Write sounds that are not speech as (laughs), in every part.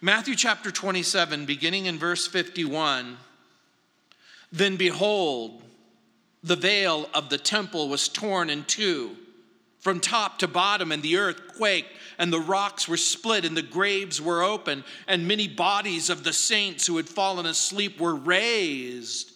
Matthew chapter 27, beginning in verse 51 Then behold, the veil of the temple was torn in two from top to bottom, and the earth quaked, and the rocks were split, and the graves were open, and many bodies of the saints who had fallen asleep were raised.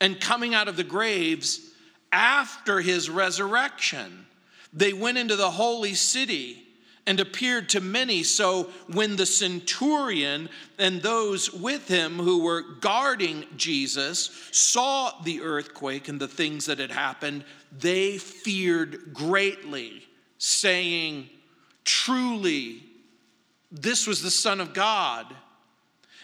And coming out of the graves after his resurrection, they went into the holy city and appeared to many. So when the centurion and those with him who were guarding Jesus saw the earthquake and the things that had happened, they feared greatly, saying, Truly, this was the Son of God.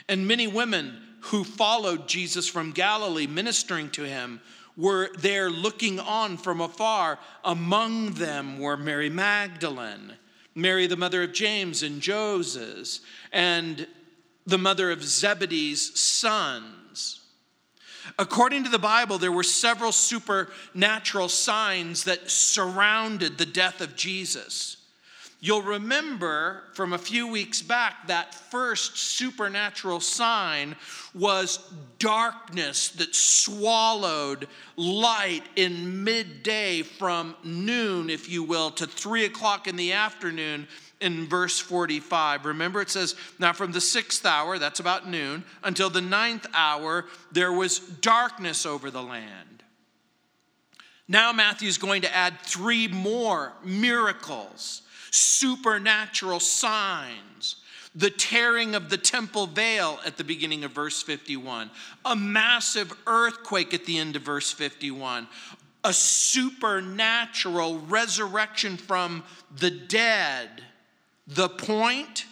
And many women who followed Jesus from Galilee, ministering to him, were there looking on from afar. Among them were Mary Magdalene, Mary, the mother of James and Joses, and the mother of Zebedee's sons. According to the Bible, there were several supernatural signs that surrounded the death of Jesus. You'll remember from a few weeks back that first supernatural sign was darkness that swallowed light in midday from noon, if you will, to three o'clock in the afternoon in verse 45. Remember, it says, Now from the sixth hour, that's about noon, until the ninth hour, there was darkness over the land. Now Matthew's going to add three more miracles supernatural signs. The tearing of the temple veil at the beginning of verse 51, a massive earthquake at the end of verse 51, a supernatural resurrection from the dead. The point?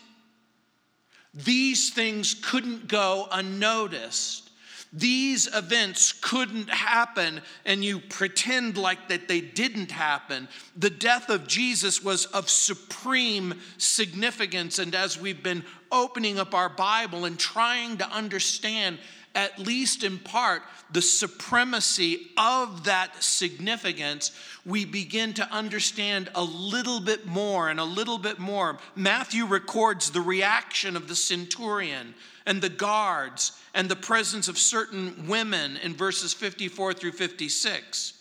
These things couldn't go unnoticed these events couldn't happen and you pretend like that they didn't happen. The death of Jesus was of supreme significance. And as we've been opening up our Bible and trying to understand, at least in part, the supremacy of that significance, we begin to understand a little bit more and a little bit more. Matthew records the reaction of the centurion and the guards and the presence of certain women in verses 54 through 56.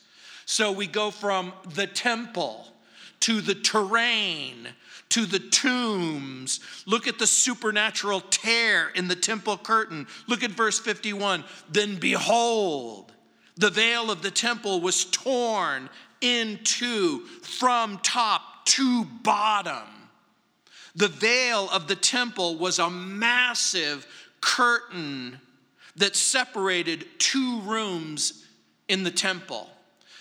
So we go from the temple to the terrain to the tombs. Look at the supernatural tear in the temple curtain. Look at verse 51. Then behold, the veil of the temple was torn in two from top to bottom. The veil of the temple was a massive curtain that separated two rooms in the temple.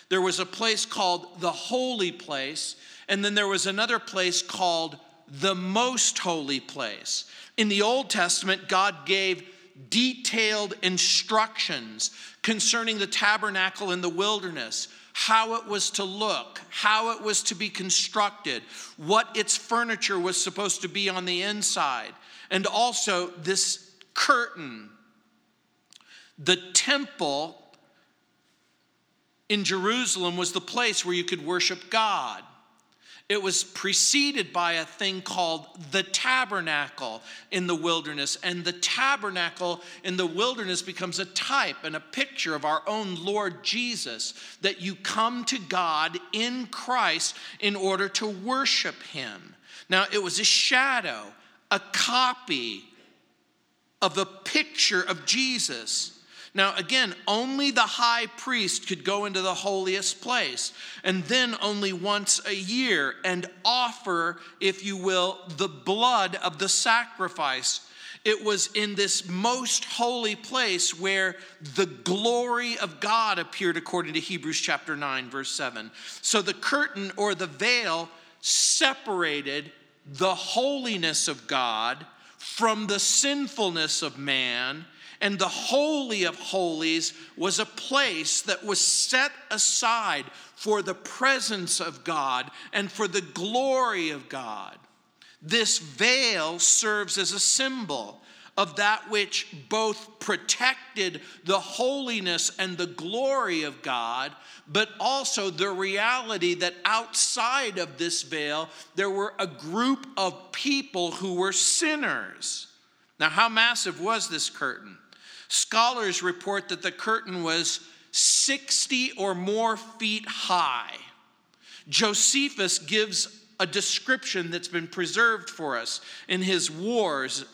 There was a place called the holy place, and then there was another place called the most holy place. In the Old Testament, God gave detailed instructions concerning the tabernacle in the wilderness, how it was to look, how it was to be constructed, what its furniture was supposed to be on the inside, and also this curtain. The temple in Jerusalem was the place where you could worship God. It was preceded by a thing called the tabernacle in the wilderness. And the tabernacle in the wilderness becomes a type and a picture of our own Lord Jesus, that you come to God in Christ in order to worship Him. Now, it was a shadow, a copy of the picture of Jesus. Now, again, only the high priest could go into the holiest place, and then only once a year, and offer, if you will, the blood of the sacrifice. It was in this most holy place where the glory of God appeared, according to Hebrews chapter 9, verse 7. So the curtain or the veil separated the holiness of God from the sinfulness of man. And the Holy of Holies was a place that was set aside for the presence of God and for the glory of God. This veil serves as a symbol of that which both protected the holiness and the glory of God, but also the reality that outside of this veil, there were a group of people who were sinners. Now, how massive was this curtain? Scholars report that the curtain was 60 or more feet high. Josephus gives a description that's been preserved for us in his wars.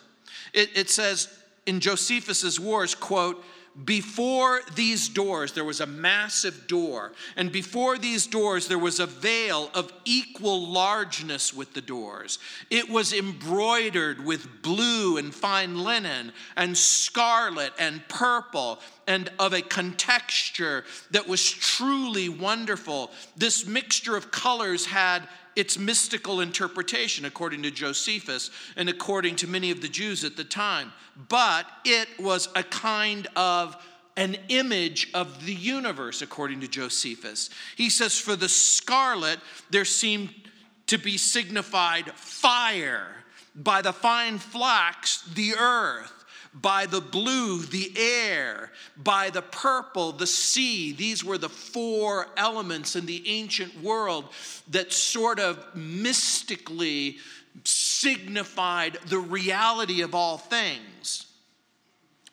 It, it says in Josephus's wars, quote, before these doors, there was a massive door, and before these doors, there was a veil of equal largeness with the doors. It was embroidered with blue and fine linen, and scarlet and purple, and of a contexture that was truly wonderful. This mixture of colors had its mystical interpretation, according to Josephus and according to many of the Jews at the time. But it was a kind of an image of the universe, according to Josephus. He says, For the scarlet, there seemed to be signified fire, by the fine flax, the earth by the blue, the air, by the purple, the sea. These were the four elements in the ancient world that sort of mystically signified the reality of all things.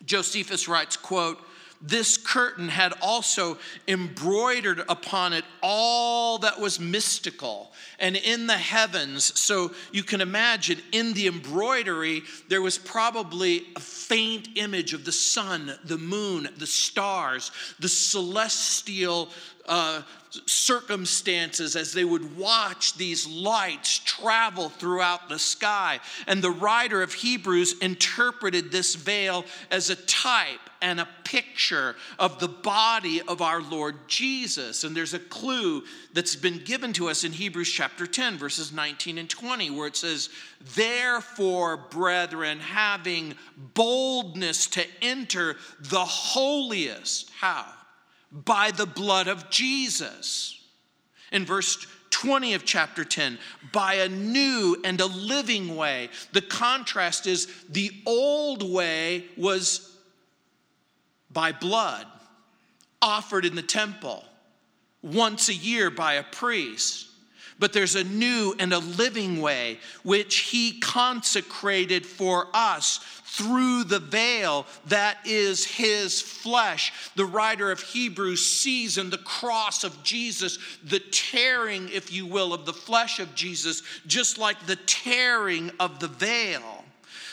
Josephus writes, quote, this curtain had also embroidered upon it all that was mystical and in the heavens. So you can imagine in the embroidery, there was probably a faint image of the sun, the moon, the stars, the celestial uh, circumstances as they would watch these lights travel throughout the sky. And the writer of Hebrews interpreted this veil as a type and a picture of the body of our Lord Jesus. And there's a clue that's been given to us in Hebrews chapter 10, verses 19 and 20, where it says, Therefore, brethren, having boldness to enter the holiest, how? By the blood of Jesus. In verse 20 of chapter 10, by a new and a living way. The contrast is the old way was by blood, offered in the temple once a year by a priest. But there's a new and a living way which he consecrated for us through the veil that is his flesh. The writer of Hebrews sees in the cross of Jesus the tearing, if you will, of the flesh of Jesus, just like the tearing of the veil.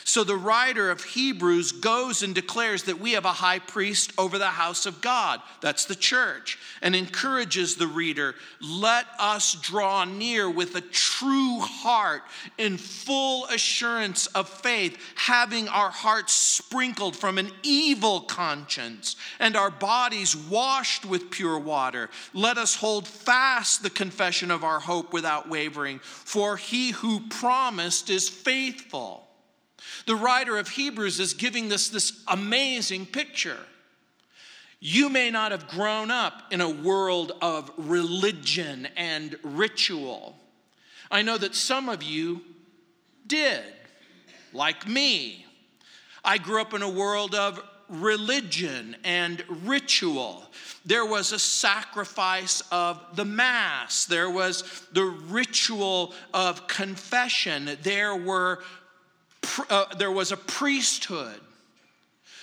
So the writer of Hebrews goes and declares that we have a high priest over the house of God. That's the church. And encourages the reader let us draw near with a true heart in full assurance of faith, having our hearts sprinkled from an evil conscience and our bodies washed with pure water. Let us hold fast the confession of our hope without wavering, for he who promised is faithful. The writer of Hebrews is giving us this amazing picture. You may not have grown up in a world of religion and ritual. I know that some of you did, like me. I grew up in a world of religion and ritual. There was a sacrifice of the Mass, there was the ritual of confession, there were uh, there was a priesthood.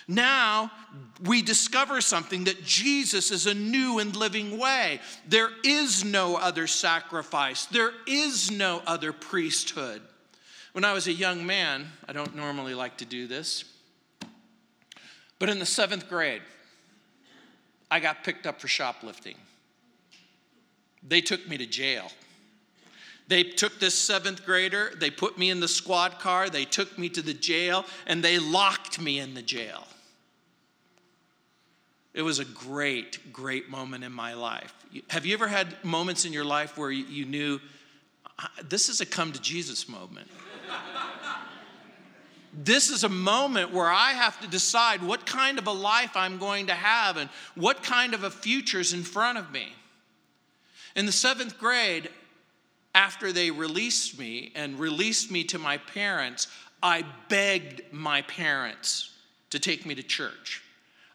Now we discover something that Jesus is a new and living way. There is no other sacrifice, there is no other priesthood. When I was a young man, I don't normally like to do this, but in the seventh grade, I got picked up for shoplifting. They took me to jail. They took this seventh grader, they put me in the squad car, they took me to the jail, and they locked me in the jail. It was a great, great moment in my life. Have you ever had moments in your life where you knew this is a come to Jesus moment? this is a moment where I have to decide what kind of a life I'm going to have and what kind of a future is in front of me. In the seventh grade, after they released me and released me to my parents, I begged my parents to take me to church.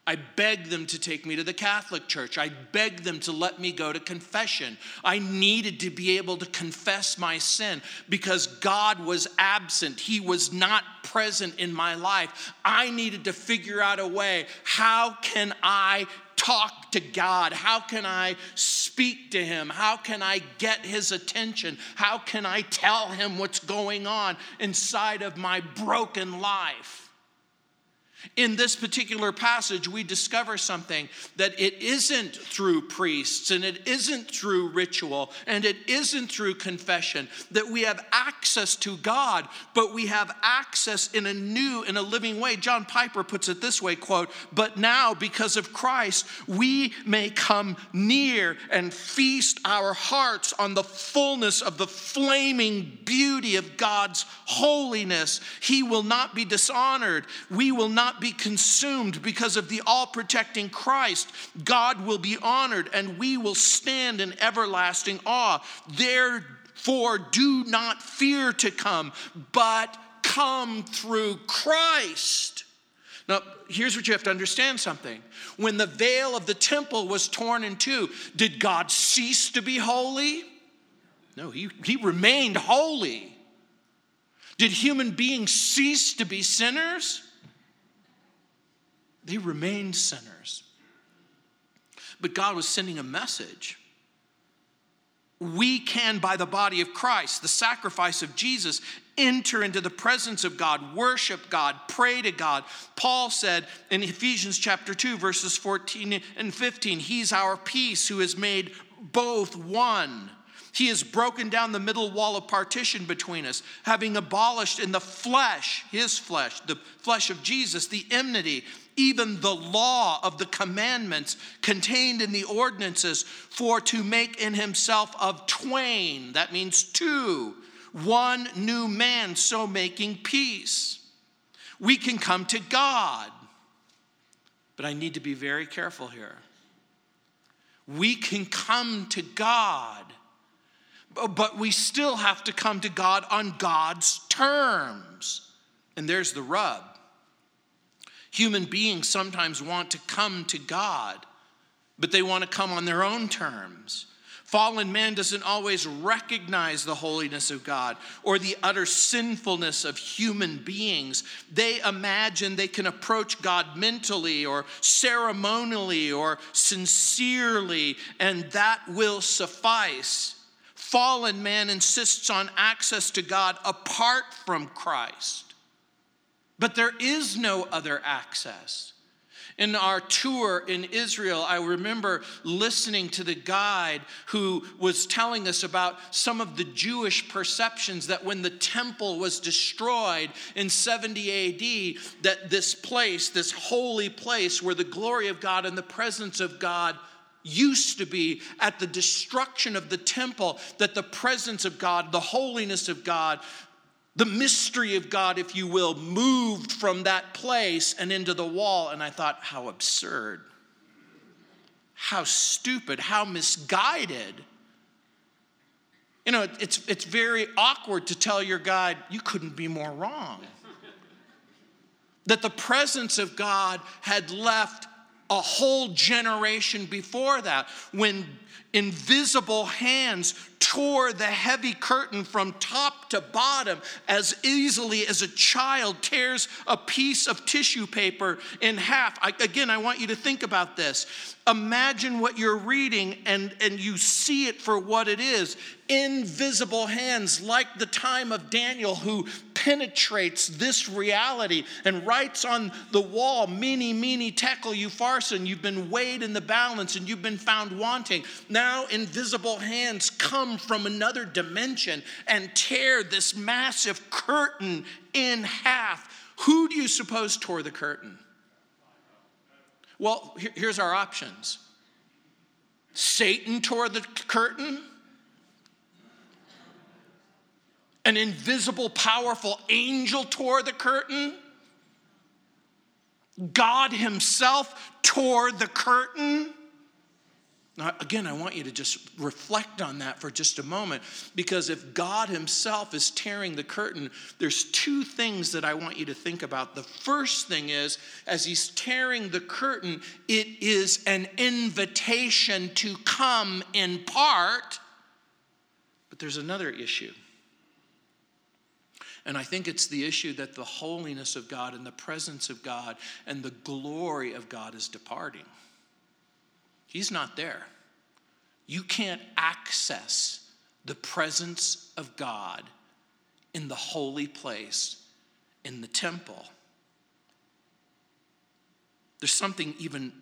I begged them to take me to the Catholic Church. I begged them to let me go to confession. I needed to be able to confess my sin because God was absent. He was not present in my life. I needed to figure out a way how can I talk to God? How can I speak to Him? How can I get His attention? How can I tell Him what's going on inside of my broken life? In this particular passage, we discover something that it isn't through priests and it isn't through ritual and it isn't through confession that we have access to God, but we have access in a new, in a living way. John Piper puts it this way quote, but now because of Christ, we may come near and feast our hearts on the fullness of the flaming beauty of God's holiness. He will not be dishonored. We will not not be consumed because of the all protecting Christ. God will be honored and we will stand in everlasting awe. Therefore, do not fear to come, but come through Christ. Now, here's what you have to understand something. When the veil of the temple was torn in two, did God cease to be holy? No, he, he remained holy. Did human beings cease to be sinners? They remained sinners. But God was sending a message. We can, by the body of Christ, the sacrifice of Jesus, enter into the presence of God, worship God, pray to God. Paul said in Ephesians chapter 2, verses 14 and 15, He's our peace who has made both one. He has broken down the middle wall of partition between us, having abolished in the flesh, his flesh, the flesh of Jesus, the enmity even the law of the commandments contained in the ordinances, for to make in himself of twain, that means two, one new man, so making peace. We can come to God, but I need to be very careful here. We can come to God, but we still have to come to God on God's terms. And there's the rub. Human beings sometimes want to come to God, but they want to come on their own terms. Fallen man doesn't always recognize the holiness of God or the utter sinfulness of human beings. They imagine they can approach God mentally or ceremonially or sincerely, and that will suffice. Fallen man insists on access to God apart from Christ. But there is no other access. In our tour in Israel, I remember listening to the guide who was telling us about some of the Jewish perceptions that when the temple was destroyed in 70 AD, that this place, this holy place where the glory of God and the presence of God used to be at the destruction of the temple, that the presence of God, the holiness of God, the mystery of God, if you will, moved from that place and into the wall. And I thought, how absurd, how stupid, how misguided. You know, it's, it's very awkward to tell your guide, you couldn't be more wrong. that the presence of God had left a whole generation before that when invisible hands tore the heavy curtain from top to bottom as easily as a child tears a piece of tissue paper in half. I, again, I want you to think about this. Imagine what you're reading and, and you see it for what it is invisible hands, like the time of Daniel, who penetrates this reality and writes on the wall, Mene, mene, tekel, upharsin, you've been weighed in the balance and you've been found wanting. Now, invisible hands come from another dimension and tear this massive curtain in half. Who do you suppose tore the curtain? Well, here's our options Satan tore the curtain. An invisible, powerful angel tore the curtain. God Himself tore the curtain. Now, again, I want you to just reflect on that for just a moment because if God Himself is tearing the curtain, there's two things that I want you to think about. The first thing is, as He's tearing the curtain, it is an invitation to come in part, but there's another issue. And I think it's the issue that the holiness of God and the presence of God and the glory of God is departing. He's not there. You can't access the presence of God in the holy place, in the temple. There's something even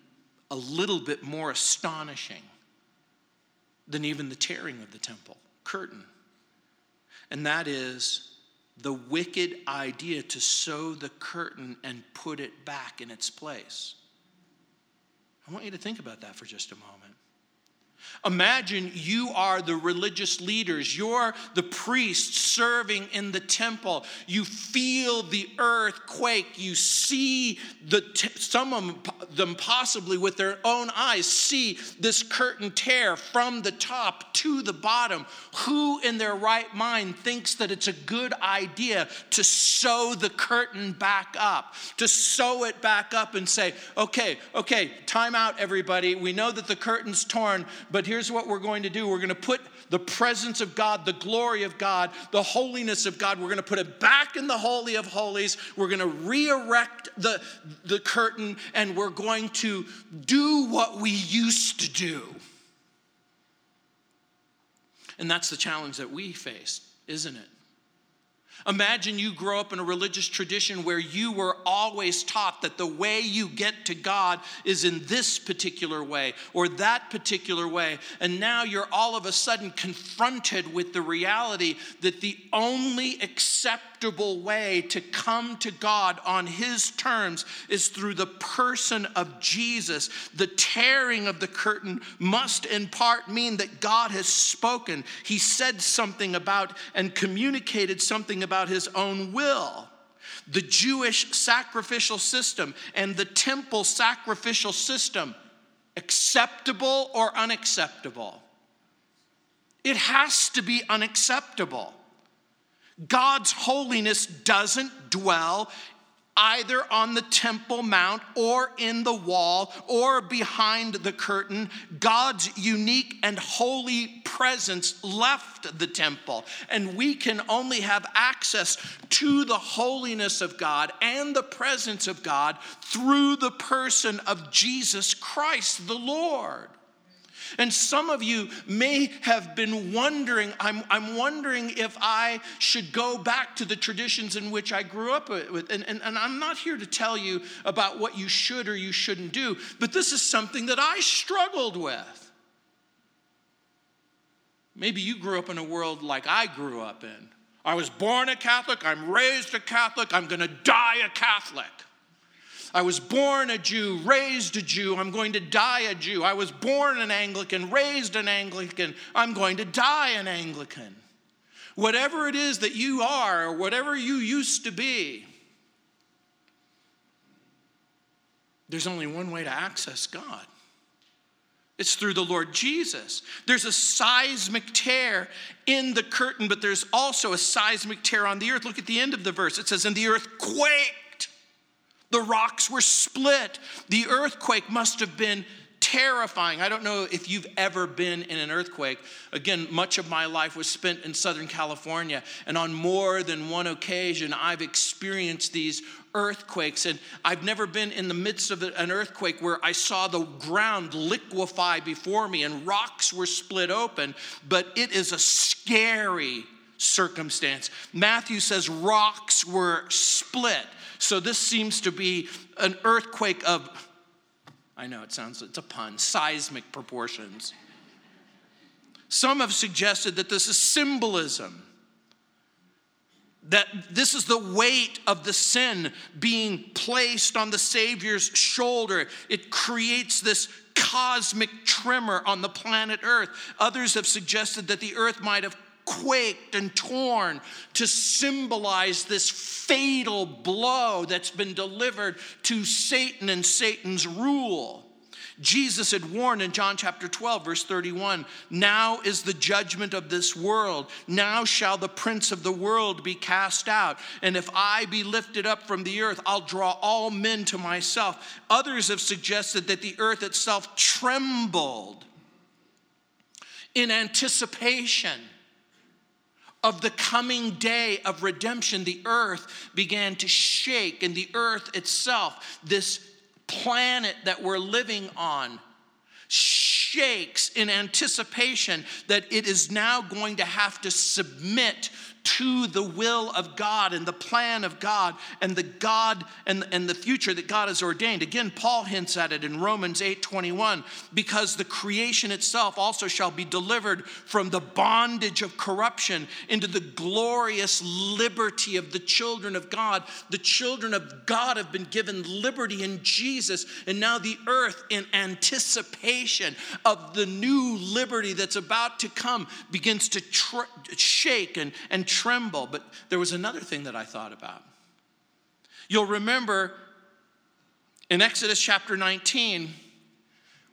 a little bit more astonishing than even the tearing of the temple curtain. And that is the wicked idea to sew the curtain and put it back in its place. I want you to think about that for just a moment. Imagine you are the religious leaders. You're the priests serving in the temple. You feel the earth quake. You see the t- some of them possibly with their own eyes see this curtain tear from the top to the bottom. Who in their right mind thinks that it's a good idea to sew the curtain back up? To sew it back up and say, "Okay, okay, time out everybody. We know that the curtain's torn, but here's what we're going to do we're going to put the presence of God, the glory of God, the holiness of God, we're going to put it back in the Holy of Holies. We're going to re erect the, the curtain and we're going to do what we used to do. And that's the challenge that we face, isn't it? Imagine you grow up in a religious tradition where you were always taught that the way you get to God is in this particular way or that particular way. And now you're all of a sudden confronted with the reality that the only acceptable way to come to God on His terms is through the person of Jesus. The tearing of the curtain must in part mean that God has spoken. He said something about and communicated something about about his own will. The Jewish sacrificial system and the temple sacrificial system, acceptable or unacceptable? It has to be unacceptable. God's holiness doesn't dwell either on the Temple Mount or in the wall or behind the curtain. God's unique and holy presence left the temple, and we can only have access to the holiness of God and the presence of God through the person of Jesus Christ the Lord. And some of you may have been wondering, I'm, I'm wondering if I should go back to the traditions in which I grew up with. And, and, and I'm not here to tell you about what you should or you shouldn't do, but this is something that I struggled with. Maybe you grew up in a world like I grew up in. I was born a Catholic, I'm raised a Catholic, I'm gonna die a Catholic. I was born a Jew, raised a Jew, I'm going to die a Jew. I was born an Anglican, raised an Anglican, I'm going to die an Anglican. Whatever it is that you are, or whatever you used to be, there's only one way to access God. It's through the Lord Jesus. There's a seismic tear in the curtain, but there's also a seismic tear on the earth. Look at the end of the verse. It says, And the earth quaked the rocks were split. The earthquake must have been terrifying. I don't know if you've ever been in an earthquake. Again, much of my life was spent in Southern California, and on more than one occasion, I've experienced these earthquakes. And I've never been in the midst of an earthquake where I saw the ground liquefy before me and rocks were split open, but it is a scary circumstance. Matthew says rocks were split. So this seems to be an earthquake of, I know it sounds, it's a pun, seismic proportions. Some have suggested that this is symbolism. That this is the weight of the sin being placed on the Savior's shoulder. It creates this cosmic tremor on the planet Earth. Others have suggested that the earth might have quaked and torn to symbolize this fatal blow that's been delivered to Satan and Satan's rule. Jesus had warned in John chapter 12, verse 31 Now is the judgment of this world. Now shall the prince of the world be cast out. And if I be lifted up from the earth, I'll draw all men to myself. Others have suggested that the earth itself trembled in anticipation of the coming day of redemption, the earth began to shake, and the earth itself, this planet that we're living on, shakes in anticipation that it is now going to have to submit to the will of God and the plan of God and the God and, and the future that God has ordained. Again, Paul hints at it in Romans 8 21, because the creation itself also shall be delivered from the bondage of corruption into the glorious liberty of the children of God. The children of God have been given liberty in Jesus, and now the earth, in anticipation of the new liberty that's about to come, begins to tr- shake and, and tremble. But there was another thing that I thought about. You'll remember in Exodus chapter 19,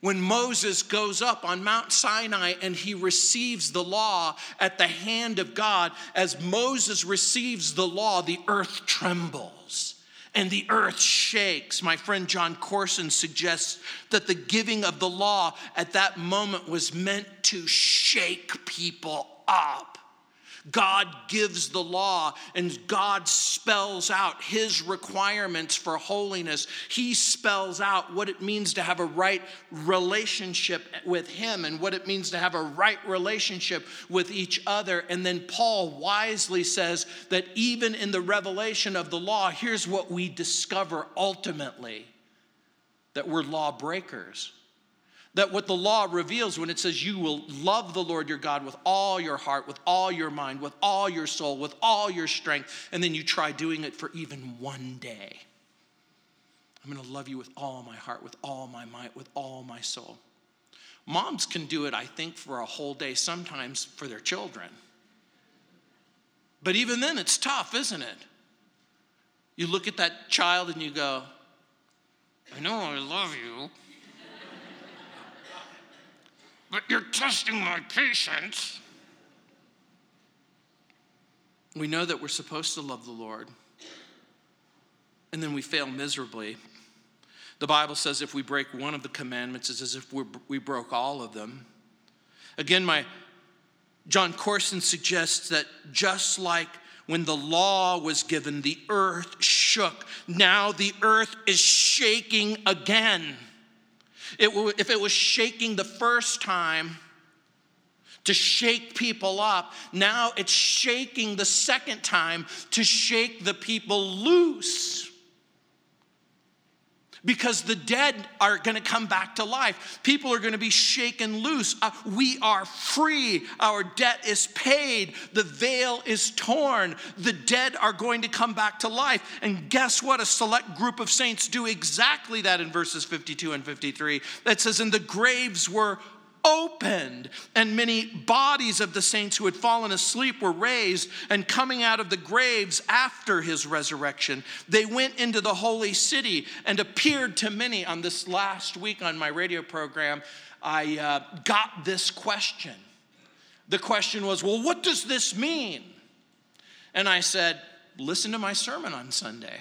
when Moses goes up on Mount Sinai and he receives the law at the hand of God, as Moses receives the law, the earth trembles and the earth shakes. My friend Jon Courson suggests that the giving of the law at that moment was meant to shake people up. God gives the law and God spells out his requirements for holiness. He spells out what it means to have a right relationship with him and what it means to have a right relationship with each other. And then Paul wisely says that even in the revelation of the law, here's what we discover ultimately that we're lawbreakers that what the law reveals when it says you will love the Lord your God with all your heart, with all your mind, with all your soul, with all your strength, and then you try doing it for even one day. I'm going to love you with all my heart, with all my might, with all my soul. Moms can do it, I think, for a whole day, sometimes for their children. But even then, it's tough, isn't it? You look at that child and you go, I know I love you but you're testing my patience. We know that we're supposed to love the Lord, and then we fail miserably. The Bible says if we break one of the commandments, it's as if we broke all of them. Again, my Jon Courson suggests that just like when the law was given, the earth shook. Now the earth is shaking again. It, if it was shaking the first time to shake people up, now it's shaking the second time to shake the people loose because the dead are going to come back to life. People are going to be shaken loose. Uh, we are free. Our debt is paid. The veil is torn. The dead are going to come back to life. And guess what? A select group of saints do exactly that in verses 52 and 53. That says, And the graves were opened, and many bodies of the saints who had fallen asleep were raised, and coming out of the graves after his resurrection, they went into the holy city and appeared to many. On this last week on my radio program, I uh, got this question. The question was, Well, what does this mean? And I said, Listen to my sermon on Sunday.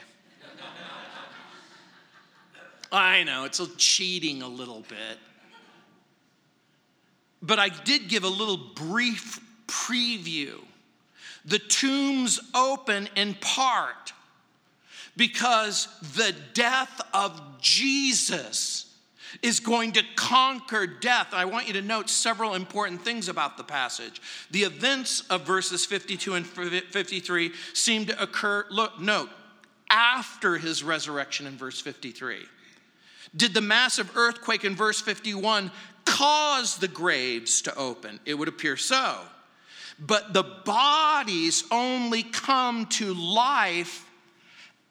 (laughs) I know, it's cheating a little bit. But I did give a little brief preview. The tombs open in part because the death of Jesus is going to conquer death. I want you to note several important things about the passage. The events of verses 52 and 53 seem to occur, look, note, after his resurrection in verse 53. Did the massive earthquake in verse 51 cause the graves to open? It would appear so. But the bodies only come to life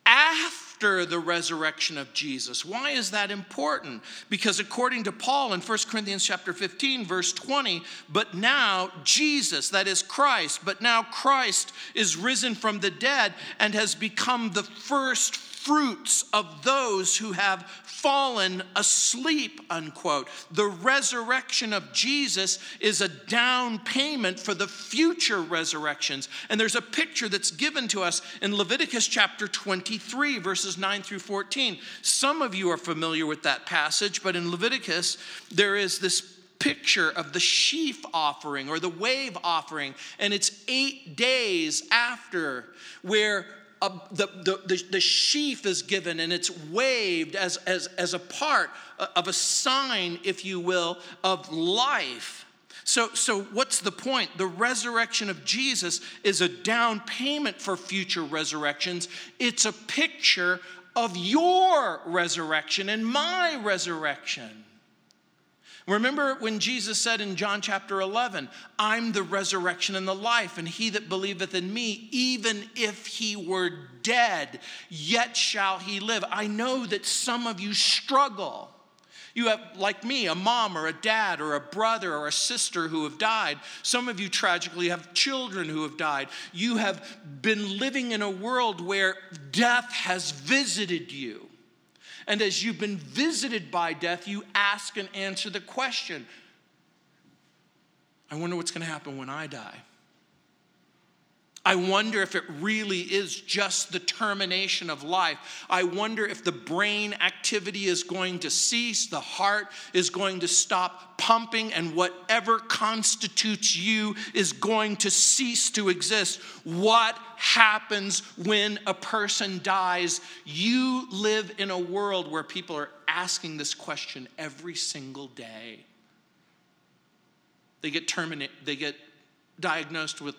after the resurrection of Jesus. Why is that important? Because according to Paul in 1 Corinthians chapter 15 verse 20, but now Jesus, that is Christ, but now Christ is risen from the dead and has become the first fruits of those who have fallen asleep, unquote. The resurrection of Jesus is a down payment for the future resurrections. And there's a picture that's given to us in Leviticus chapter 23, verses 9 through 14. Some of you are familiar with that passage, but in Leviticus, there is this picture of the sheaf offering or the wave offering, and it's eight days after where uh, the, the, the, the, sheaf is given and it's waved as, as, as a part of a sign, if you will, of life. So, so, what's the point? The resurrection of Jesus is a down payment for future resurrections. It's a picture of your resurrection and my resurrection. Remember when Jesus said in John chapter 11, I'm the resurrection and the life, and he that believeth in me, even if he were dead, yet shall he live. I know that some of you struggle. You have, like me, a mom or a dad or a brother or a sister who have died. Some of you tragically have children who have died. You have been living in a world where death has visited you. And as you've been visited by death, you ask and answer the question I wonder what's going to happen when I die. I wonder if it really is just the termination of life. I wonder if the brain activity is going to cease, the heart is going to stop pumping, and whatever constitutes you is going to cease to exist. What happens when a person dies? You live in a world where people are asking this question every single day. They get terminated, they get diagnosed with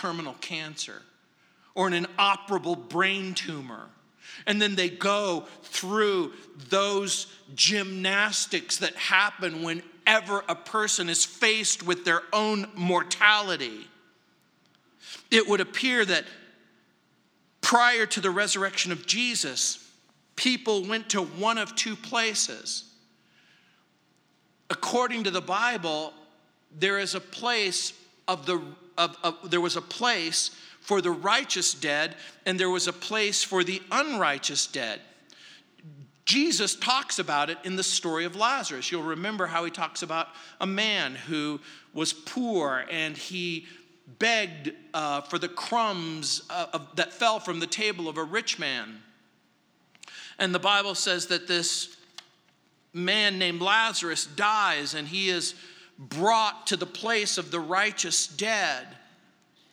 terminal cancer or an inoperable brain tumor. And then they go through those gymnastics that happen whenever a person is faced with their own mortality. It would appear that prior to the resurrection of Jesus, people went to one of two places. According to the Bible, there is a place of the there was a place for the righteous dead, and there was a place for the unrighteous dead. Jesus talks about it in the story of Lazarus. You'll remember how he talks about a man who was poor and he begged uh, for the crumbs uh, of, that fell from the table of a rich man. And the Bible says that this man named Lazarus dies and he is brought to the place of the righteous dead,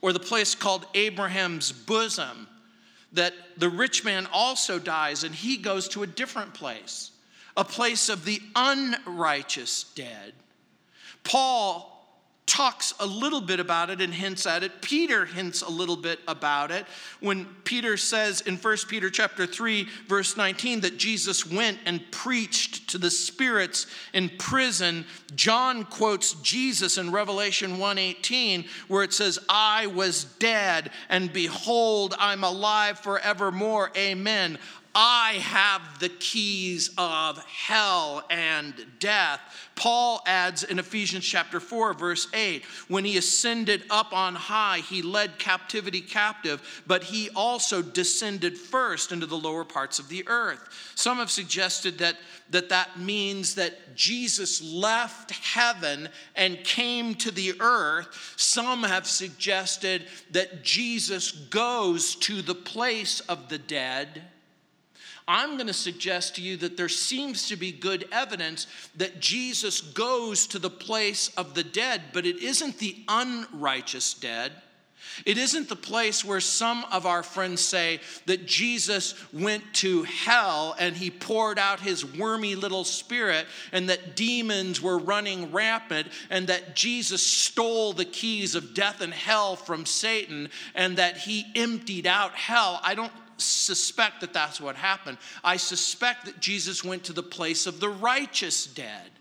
or the place called Abraham's bosom, that the rich man also dies and he goes to a different place, a place of the unrighteous dead. Paul talks a little bit about it and hints at it. Peter hints a little bit about it when Peter says in 1 Peter chapter 3 verse 19 that Jesus went and preached to the spirits in prison. John quotes Jesus in Revelation 1:18 where it says I was dead and behold I'm alive forevermore. Amen. I have the keys of hell and death. Paul adds in Ephesians chapter 4, verse 8, when he ascended up on high, he led captivity captive, but he also descended first into the lower parts of the earth. Some have suggested that that, that means that Jesus left heaven and came to the earth. Some have suggested that Jesus goes to the place of the dead I'm going to suggest to you that there seems to be good evidence that Jesus goes to the place of the dead, but it isn't the unrighteous dead. It isn't the place where some of our friends say that Jesus went to hell and he poured out his wormy little spirit and that demons were running rampant and that Jesus stole the keys of death and hell from Satan and that he emptied out hell. I don't suspect that that's what happened. I suspect that Jesus went to the place of the righteous dead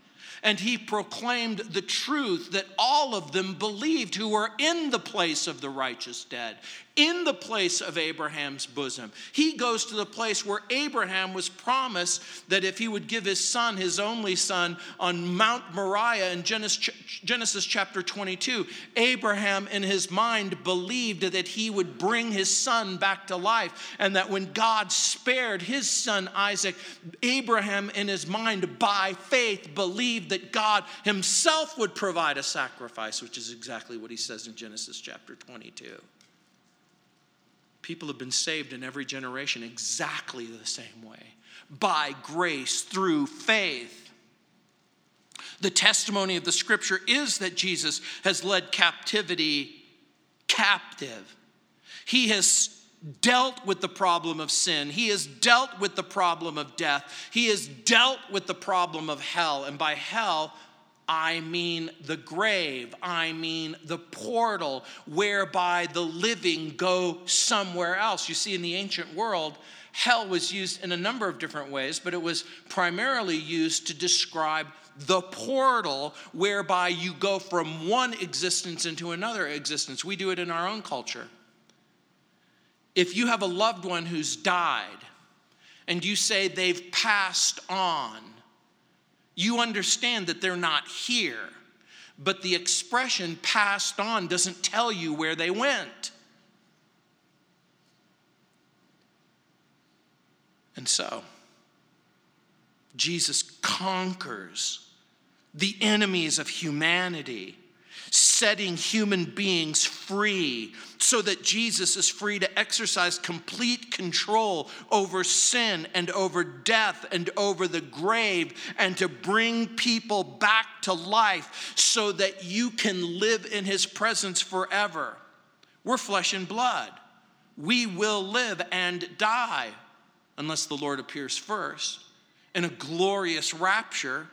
and he proclaimed the truth that all of them believed who were in the place of the righteous dead. In the place of Abraham's bosom. He goes to the place where Abraham was promised that if he would give his son, his only son, on Mount Moriah in Genesis chapter 22, Abraham in his mind believed that he would bring his son back to life, and that when God spared his son Isaac, Abraham in his mind by faith believed that God himself would provide a sacrifice, which is exactly what he says in Genesis chapter 22. People have been saved in every generation exactly the same way by grace through faith. The testimony of the scripture is that Jesus has led captivity captive. He has dealt with the problem of sin. He has dealt with the problem of death. He has dealt with the problem of hell. And by hell, I mean the grave. I mean the portal whereby the living go somewhere else. You see, in the ancient world, hell was used in a number of different ways, but it was primarily used to describe the portal whereby you go from one existence into another existence. We do it in our own culture. If you have a loved one who's died and you say they've passed on, you understand that they're not here. But the expression passed on doesn't tell you where they went. And so, Jesus conquers the enemies of humanity setting human beings free so that Jesus is free to exercise complete control over sin and over death and over the grave and to bring people back to life so that you can live in his presence forever. We're flesh and blood. We will live and die unless the Lord appears first in a glorious rapture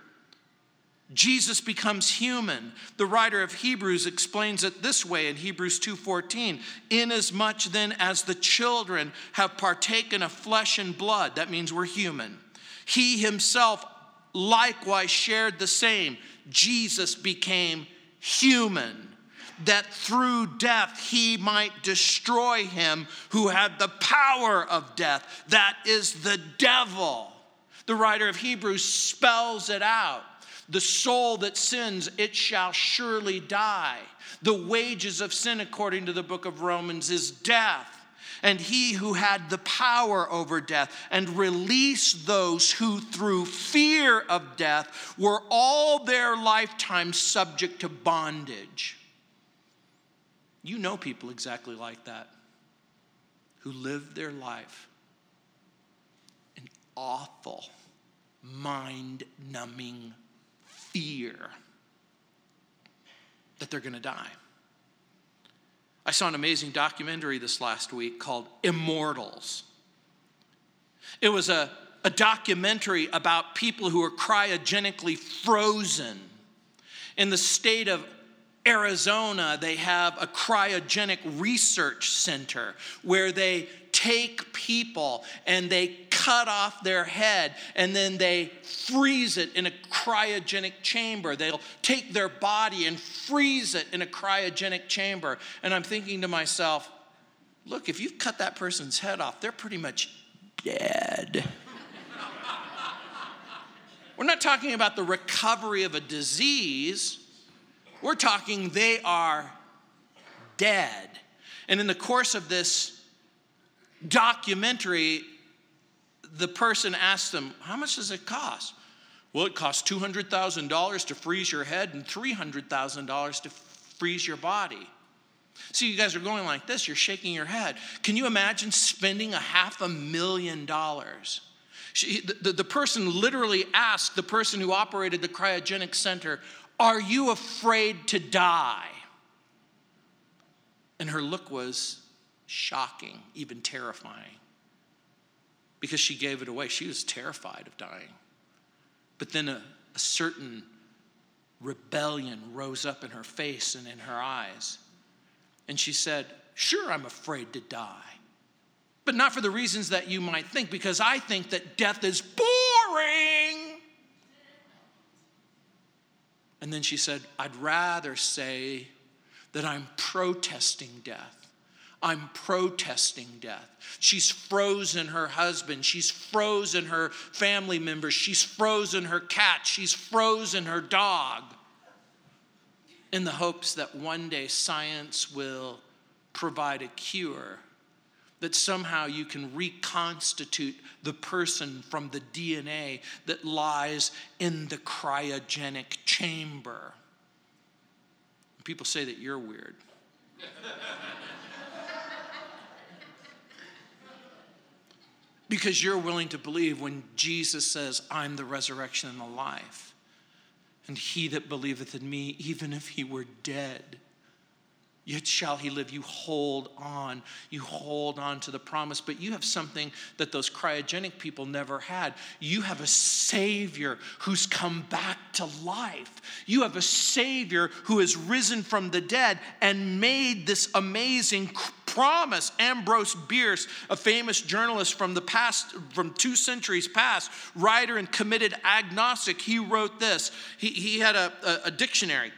Jesus becomes human. The writer of Hebrews explains it this way in Hebrews 2:14, inasmuch then as the children have partaken of flesh and blood, that means we're human. He himself likewise shared the same. Jesus became human that through death he might destroy him who had the power of death, that is the devil. The writer of Hebrews spells it out. The soul that sins, it shall surely die. The wages of sin, according to the book of Romans, is death. And he who had the power over death and released those who, through fear of death, were all their lifetime subject to bondage. You know people exactly like that who live their life in awful, mind numbing fear that they're going to die. I saw an amazing documentary this last week called Immortals. It was a, a documentary about people who are cryogenically frozen in the state of Arizona, they have a cryogenic research center where they take people and they cut off their head and then they freeze it in a cryogenic chamber. They'll take their body and freeze it in a cryogenic chamber. And I'm thinking to myself, look, if you've cut that person's head off, they're pretty much dead. (laughs) We're not talking about the recovery of a disease. We're talking they are dead. And in the course of this documentary, the person asked them, How much does it cost? Well, it costs $200,000 to freeze your head and $300,000 to freeze your body. See, you guys are going like this, you're shaking your head. Can you imagine spending a half a million dollars? She, the, the, the person literally asked the person who operated the cryogenic center, are you afraid to die? And her look was shocking, even terrifying, because she gave it away. She was terrified of dying. But then a, a certain rebellion rose up in her face and in her eyes. And she said, Sure, I'm afraid to die. But not for the reasons that you might think, because I think that death is boring. And then she said, I'd rather say that I'm protesting death. I'm protesting death. She's frozen her husband. She's frozen her family members. She's frozen her cat. She's frozen her dog in the hopes that one day science will provide a cure, that somehow you can reconstitute the person from the DNA that lies in the cryogenic chamber. People say that you're weird. Because you're willing to believe when Jesus says, I'm the resurrection and the life. And he that believeth in me, even if he were dead, yet shall he live. You hold on. You hold on to the promise. But you have something that those cryogenic people never had. You have a Savior who's come back to life. You have a Savior who has risen from the dead and made this amazing promise. Ambrose Bierce, a famous journalist from the past, from two centuries past, writer and committed agnostic, he wrote this. He, he had a, a, a dictionary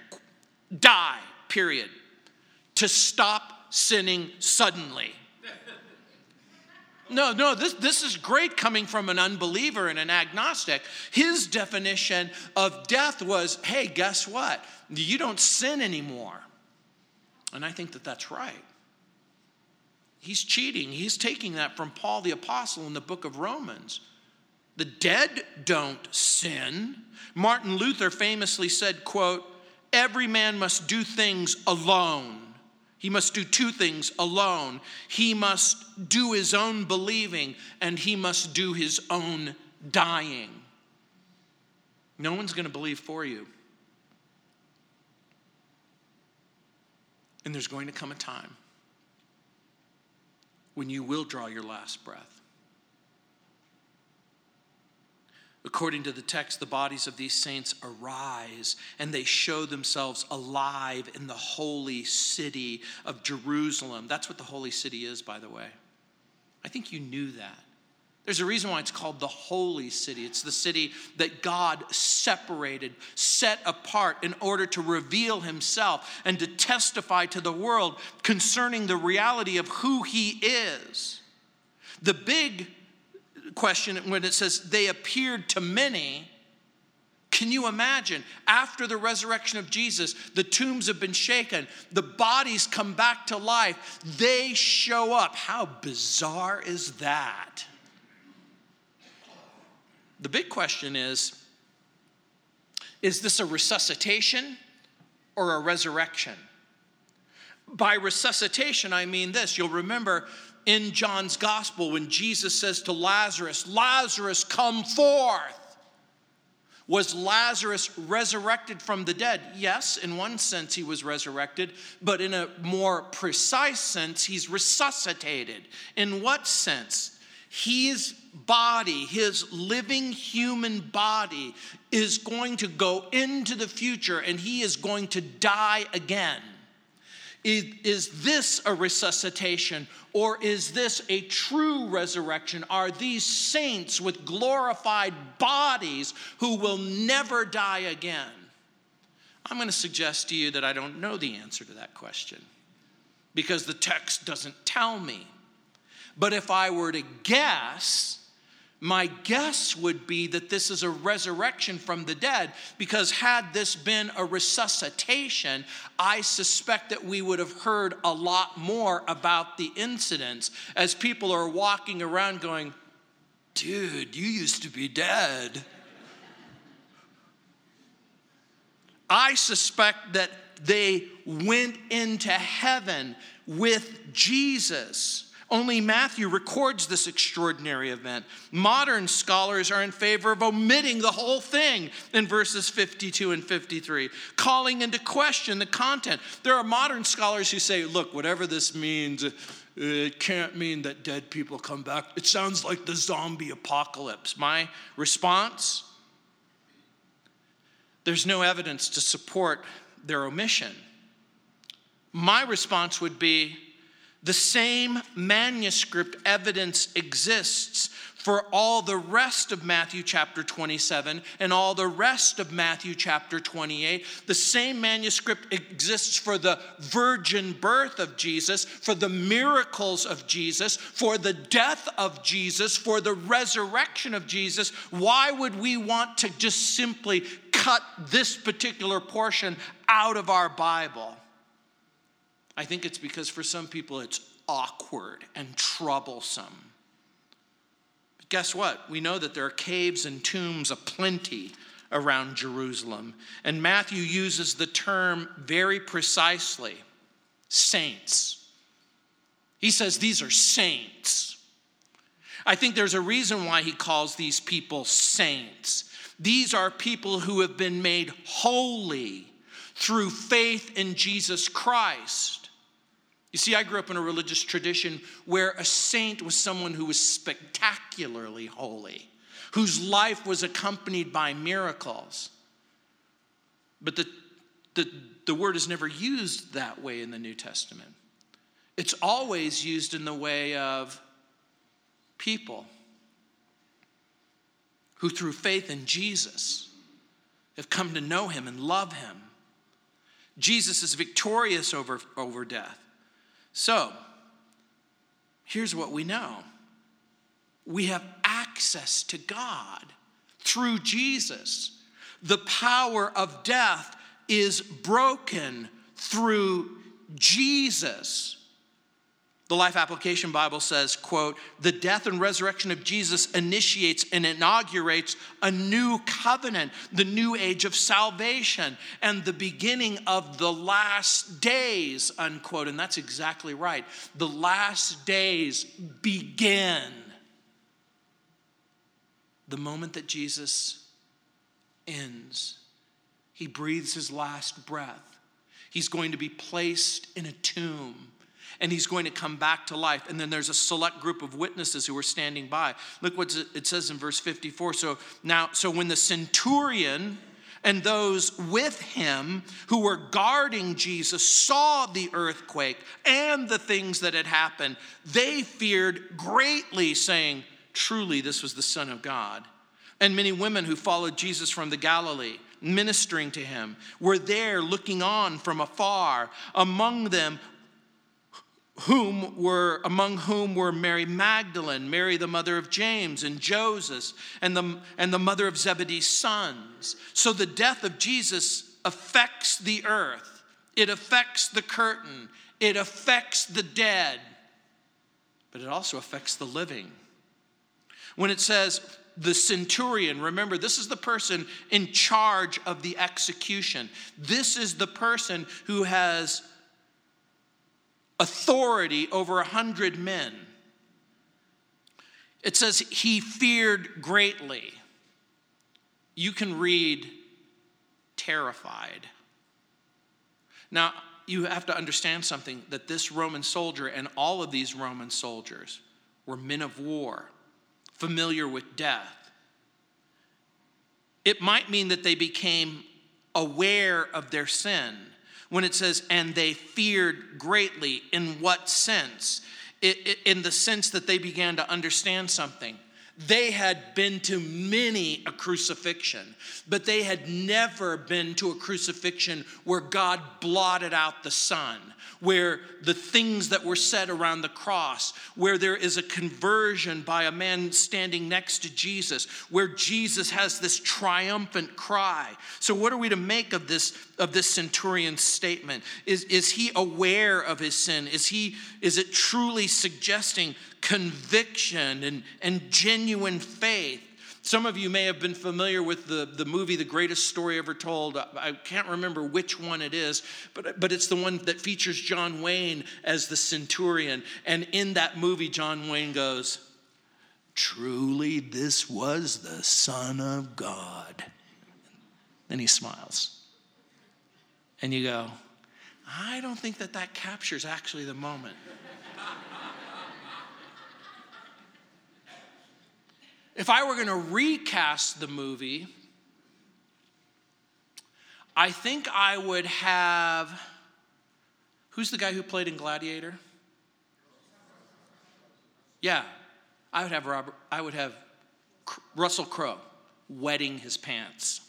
die, period to stop sinning suddenly. No, no, this, this is great coming from an unbeliever and an agnostic. His definition of death was hey, guess what? You don't sin anymore. And I think that that's right. He's cheating. He's taking that from Paul the Apostle in the book of Romans. The dead don't sin. Martin Luther famously said, quote, every man must do things alone he must do two things alone. He must do his own believing and he must do his own dying. No one's going to believe for you. And there's going to come a time when you will draw your last breath. According to the text, the bodies of these saints arise and they show themselves alive in the holy city of Jerusalem. That's what the holy city is, by the way. I think you knew that. There's a reason why it's called the holy city. It's the city that God separated, set apart in order to reveal himself and to testify to the world concerning the reality of who he is. The big question when it says they appeared to many. Can you imagine? After the resurrection of Jesus, the tombs have been shaken, the bodies come back to life, they show up. How bizarre is that? The big question is is this a resuscitation or a resurrection? By resuscitation, I mean this. You'll remember in John's gospel when Jesus says to Lazarus, Lazarus, come forth. Was Lazarus resurrected from the dead? Yes, in one sense he was resurrected, but in a more precise sense, he's resuscitated. In what sense? His body, his living human body, is going to go into the future and he is going to die again. Is this a resuscitation or is this a true resurrection? Are these saints with glorified bodies who will never die again? I'm going to suggest to you that I don't know the answer to that question because the text doesn't tell me. But if I were to guess, my guess would be that this is a resurrection from the dead, because had this been a resuscitation, I suspect that we would have heard a lot more about the incidents as people are walking around going, Dude, you used to be dead. I suspect that they went into heaven with Jesus. Only Matthew records this extraordinary event. Modern scholars are in favor of omitting the whole thing in verses 52 and 53, calling into question the content. There are modern scholars who say, look, whatever this means, it can't mean that dead people come back. It sounds like the zombie apocalypse. My response there's no evidence to support their omission. My response would be The same manuscript evidence exists for all the rest of Matthew chapter 27 and all the rest of Matthew chapter 28. The same manuscript exists for the virgin birth of Jesus, for the miracles of Jesus, for the death of Jesus, for the resurrection of Jesus. Why would we want to just simply cut this particular portion out of our Bible? I think it's because for some people it's awkward and troublesome. But Guess what? We know that there are caves and tombs aplenty around Jerusalem. And Matthew uses the term very precisely saints. He says these are saints. I think there's a reason why he calls these people saints. These are people who have been made holy through faith in Jesus Christ. You see, I grew up in a religious tradition where a saint was someone who was spectacularly holy, whose life was accompanied by miracles. But the, the, the word is never used that way in the New Testament. It's always used in the way of people who, through faith in Jesus, have come to know him and love him. Jesus is victorious over, over death. So, here's what we know we have access to God through Jesus. The power of death is broken through Jesus. The Life Application Bible says, quote, the death and resurrection of Jesus initiates and inaugurates a new covenant, the new age of salvation, and the beginning of the last days, unquote. And that's exactly right. The last days begin the moment that Jesus ends. He breathes his last breath. He's going to be placed in a tomb and he's going to come back to life. And then there's a select group of witnesses who are standing by. Look what it says in verse 54. So now, so when the centurion and those with him who were guarding Jesus saw the earthquake and the things that had happened, they feared greatly, saying, Truly, this was the Son of God. And many women who followed Jesus from the Galilee ministering to him were there looking on from afar. Among them whom were among whom were Mary Magdalene, Mary the mother of James and Joseph, and the, and the mother of Zebedee's sons. So the death of Jesus affects the earth, it affects the curtain, it affects the dead, but it also affects the living. When it says the centurion, remember, this is the person in charge of the execution. This is the person who has authority over a hundred men. It says he feared greatly. You can read terrified. Now, you have to understand something that this Roman soldier and all of these Roman soldiers were men of war, familiar with death. It might mean that they became aware of their sin when it says, and they feared greatly, in what sense? It, it, in the sense that they began to understand something. They had been to many a crucifixion, but they had never been to a crucifixion where God blotted out the sun, where the things that were said around the cross, where there is a conversion by a man standing next to Jesus, where Jesus has this triumphant cry. So, what are we to make of this, of this centurion's statement? Is, is he aware of his sin? Is, he, is it truly suggesting conviction and, and genuine faith? Some of you may have been familiar with the, the movie The Greatest Story Ever Told. I can't remember which one it is, but, but it's the one that features John Wayne as the centurion. And in that movie, John Wayne goes, Truly, this was the Son of God. Then he smiles. And you go, I don't think that that captures actually the moment. If I were going to recast the movie, I think I would have. Who's the guy who played in Gladiator? Yeah, I would have Robert, I would have Russell Crowe wetting his pants.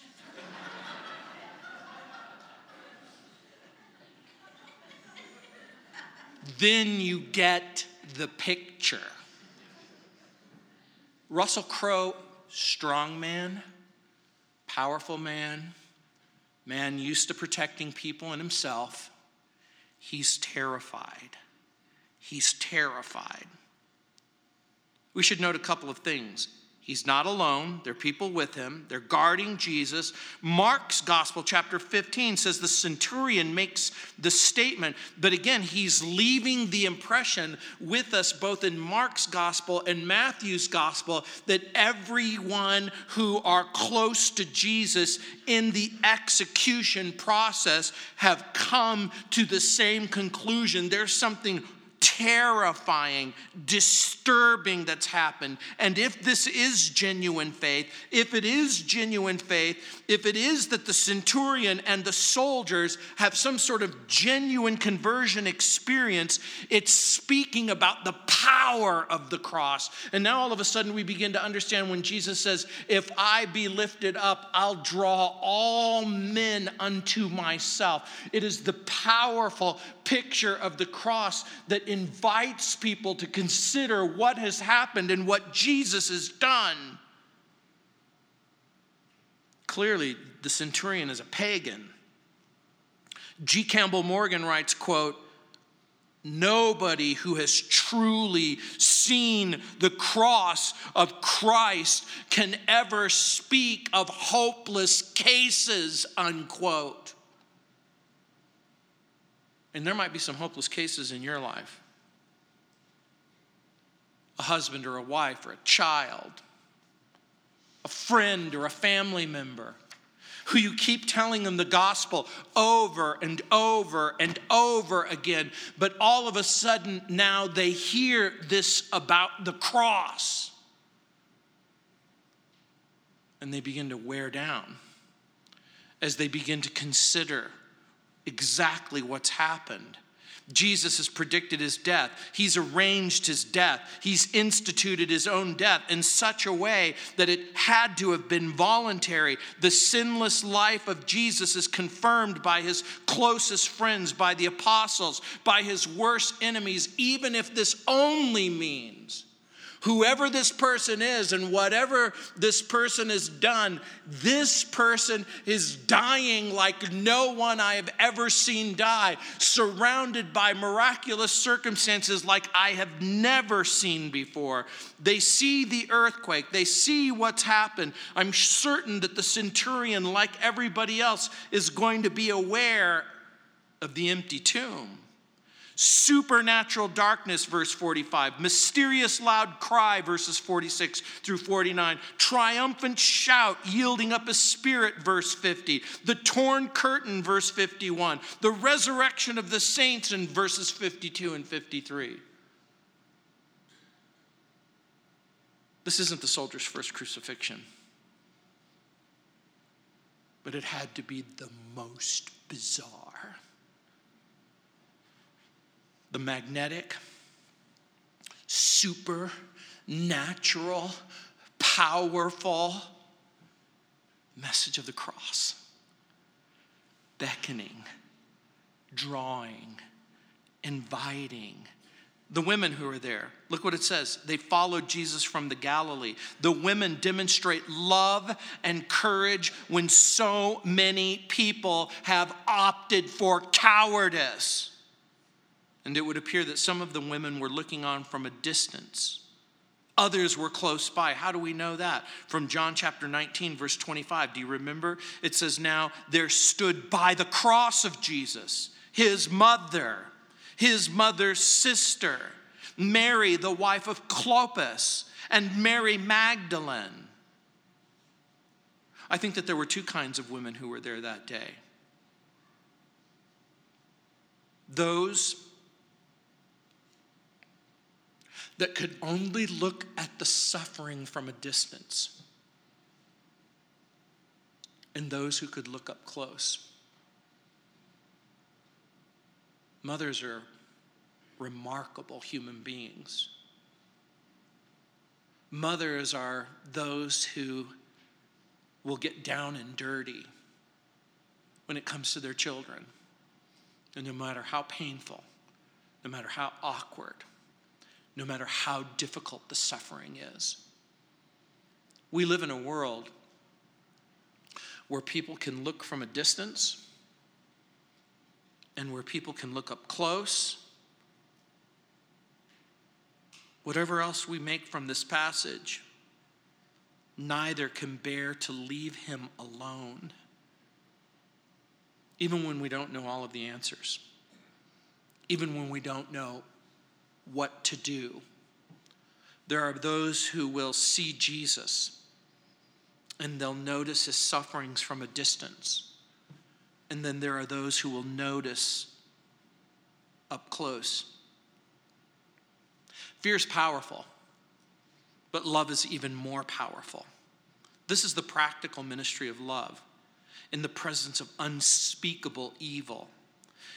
then you get the picture. Russell Crowe, strong man, powerful man, man used to protecting people and himself. He's terrified. He's terrified. We should note a couple of things. He's not alone. There are people with him. They're guarding Jesus. Mark's gospel, chapter 15, says the centurion makes the statement, but again, he's leaving the impression with us both in Mark's gospel and Matthew's gospel that everyone who are close to Jesus in the execution process have come to the same conclusion. There's something terrifying, disturbing that's happened. And if this is genuine faith, if it is genuine faith, if it is that the centurion and the soldiers have some sort of genuine conversion experience, it's speaking about the power of the cross. And now all of a sudden we begin to understand when Jesus says, If I be lifted up, I'll draw all men unto myself. It is the powerful picture of the cross that invites people to consider what has happened and what Jesus has done. Clearly, the centurion is a pagan. G. Campbell Morgan writes, quote, Nobody who has truly seen the cross of Christ can ever speak of hopeless cases, unquote. And there might be some hopeless cases in your life a husband or a wife or a child, a friend or a family member who you keep telling them the gospel over and over and over again, but all of a sudden now they hear this about the cross. And they begin to wear down as they begin to consider exactly what's happened Jesus has predicted his death. He's arranged his death. He's instituted his own death in such a way that it had to have been voluntary. The sinless life of Jesus is confirmed by his closest friends, by the apostles, by his worst enemies, even if this only means whoever this person is and whatever this person has done, this person is dying like no one I have ever seen die, surrounded by miraculous circumstances like I have never seen before. They see the earthquake, they see what's happened. I'm certain that the centurion, like everybody else, is going to be aware of the empty tomb supernatural darkness, verse 45, mysterious loud cry, verses 46 through 49, triumphant shout, yielding up a spirit, verse 50, the torn curtain, verse 51, the resurrection of the saints in verses 52 and 53. This isn't the soldier's first crucifixion, but it had to be the most bizarre the magnetic, supernatural, powerful message of the cross. Beckoning, drawing, inviting. The women who are there, look what it says. They followed Jesus from the Galilee. The women demonstrate love and courage when so many people have opted for cowardice. And it would appear that some of the women were looking on from a distance. Others were close by. How do we know that? From John chapter 19, verse 25. Do you remember? It says, Now there stood by the cross of Jesus his mother, his mother's sister, Mary, the wife of Clopas, and Mary Magdalene. I think that there were two kinds of women who were there that day. Those that could only look at the suffering from a distance, and those who could look up close. Mothers are remarkable human beings. Mothers are those who will get down and dirty when it comes to their children. And no matter how painful, no matter how awkward, no matter how difficult the suffering is. We live in a world where people can look from a distance and where people can look up close. Whatever else we make from this passage, neither can bear to leave him alone, even when we don't know all of the answers, even when we don't know what to do. There are those who will see Jesus and they'll notice his sufferings from a distance. And then there are those who will notice up close. Fear is powerful, but love is even more powerful. This is the practical ministry of love in the presence of unspeakable evil.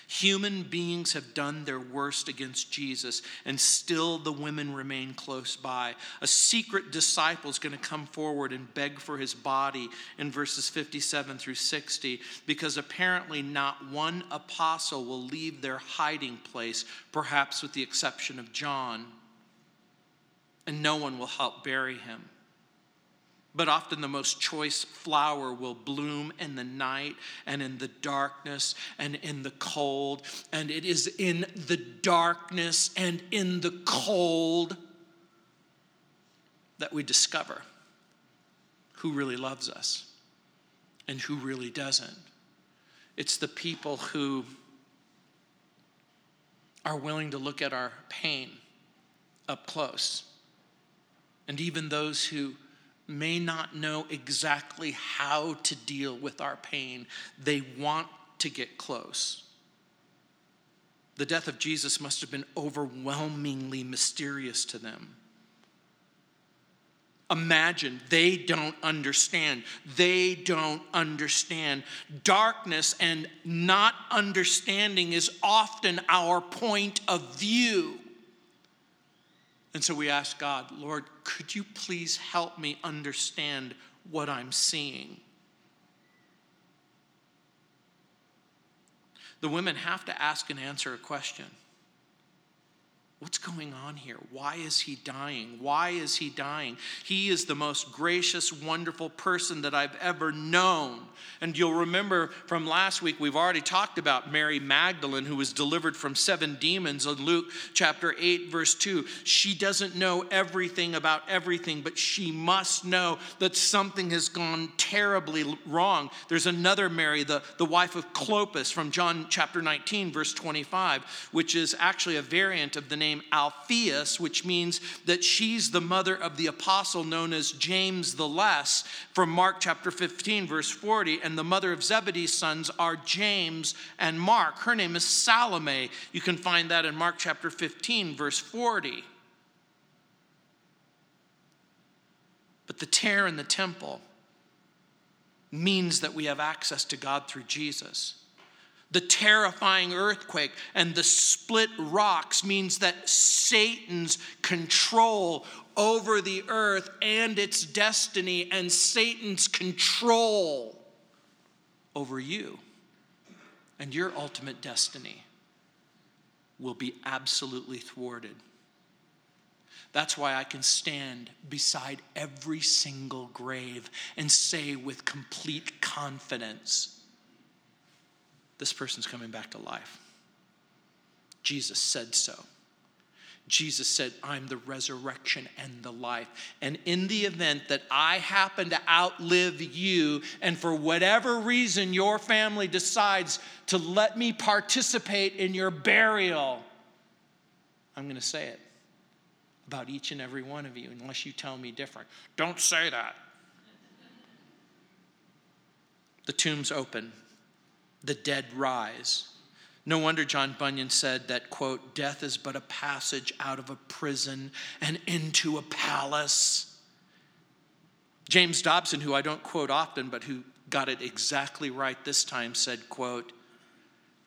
Human beings have done their worst against Jesus, and still the women remain close by. A secret disciple is going to come forward and beg for his body in verses 57 through 60, because apparently not one apostle will leave their hiding place, perhaps with the exception of John, and no one will help bury him but often the most choice flower will bloom in the night and in the darkness and in the cold. And it is in the darkness and in the cold that we discover who really loves us and who really doesn't. It's the people who are willing to look at our pain up close, and even those who may not know exactly how to deal with our pain. They want to get close. The death of Jesus must have been overwhelmingly mysterious to them. Imagine they don't understand. They don't understand. Darkness and not understanding is often our point of view. And so we ask God, Lord, could you please help me understand what I'm seeing? The women have to ask and answer a question. What's going on here? Why is he dying? Why is he dying? He is the most gracious, wonderful person that I've ever known. And you'll remember from last week, we've already talked about Mary Magdalene, who was delivered from seven demons in Luke chapter 8, verse 2. She doesn't know everything about everything, but she must know that something has gone terribly wrong. There's another Mary, the, the wife of Clopas, from John chapter 19, verse 25, which is actually a variant of the name name Alphaeus, which means that she's the mother of the apostle known as James the Less from Mark chapter 15, verse 40. And the mother of Zebedee's sons are James and Mark. Her name is Salome. You can find that in Mark chapter 15, verse 40. But the tear in the temple means that we have access to God through Jesus. The terrifying earthquake and the split rocks means that Satan's control over the earth and its destiny, and Satan's control over you and your ultimate destiny will be absolutely thwarted. That's why I can stand beside every single grave and say with complete confidence this person's coming back to life. Jesus said so. Jesus said, I'm the resurrection and the life. And in the event that I happen to outlive you, and for whatever reason your family decides to let me participate in your burial, I'm going to say it about each and every one of you, unless you tell me different. Don't say that. The tomb's open the dead rise. No wonder John Bunyan said that, quote, death is but a passage out of a prison and into a palace. James Dobson, who I don't quote often, but who got it exactly right this time, said, quote,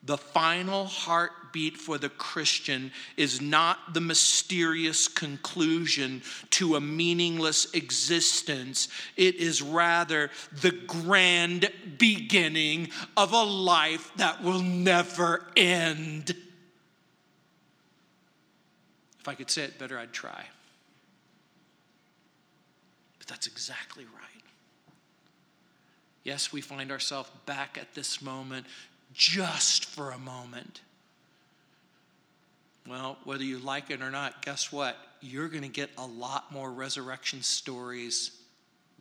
The final heartbeat for the Christian is not the mysterious conclusion to a meaningless existence. It is rather the grand beginning of a life that will never end. If I could say it better, I'd try. But that's exactly right. Yes, we find ourselves back at this moment just for a moment. Well, whether you like it or not, guess what? You're going to get a lot more resurrection stories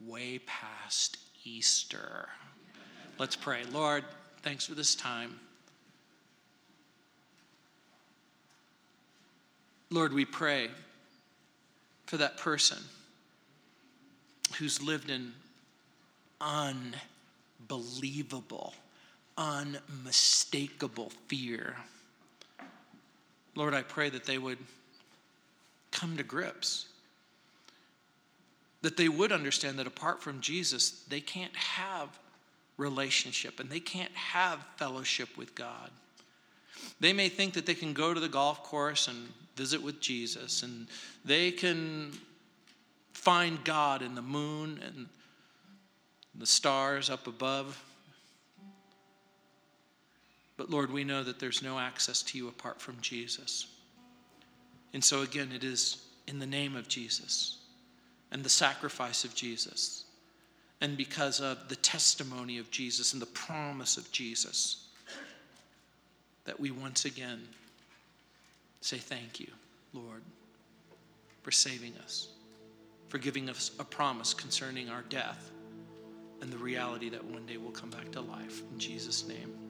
way past Easter. Let's pray. Lord, thanks for this time. Lord, we pray for that person who's lived in unbelievable unmistakable fear. Lord, I pray that they would come to grips, that they would understand that apart from Jesus, they can't have relationship and they can't have fellowship with God. They may think that they can go to the golf course and visit with Jesus, and they can find God in the moon and the stars up above. But Lord, we know that there's no access to you apart from Jesus. And so, again, it is in the name of Jesus and the sacrifice of Jesus, and because of the testimony of Jesus and the promise of Jesus, that we once again say thank you, Lord, for saving us, for giving us a promise concerning our death and the reality that one day we'll come back to life. In Jesus' name.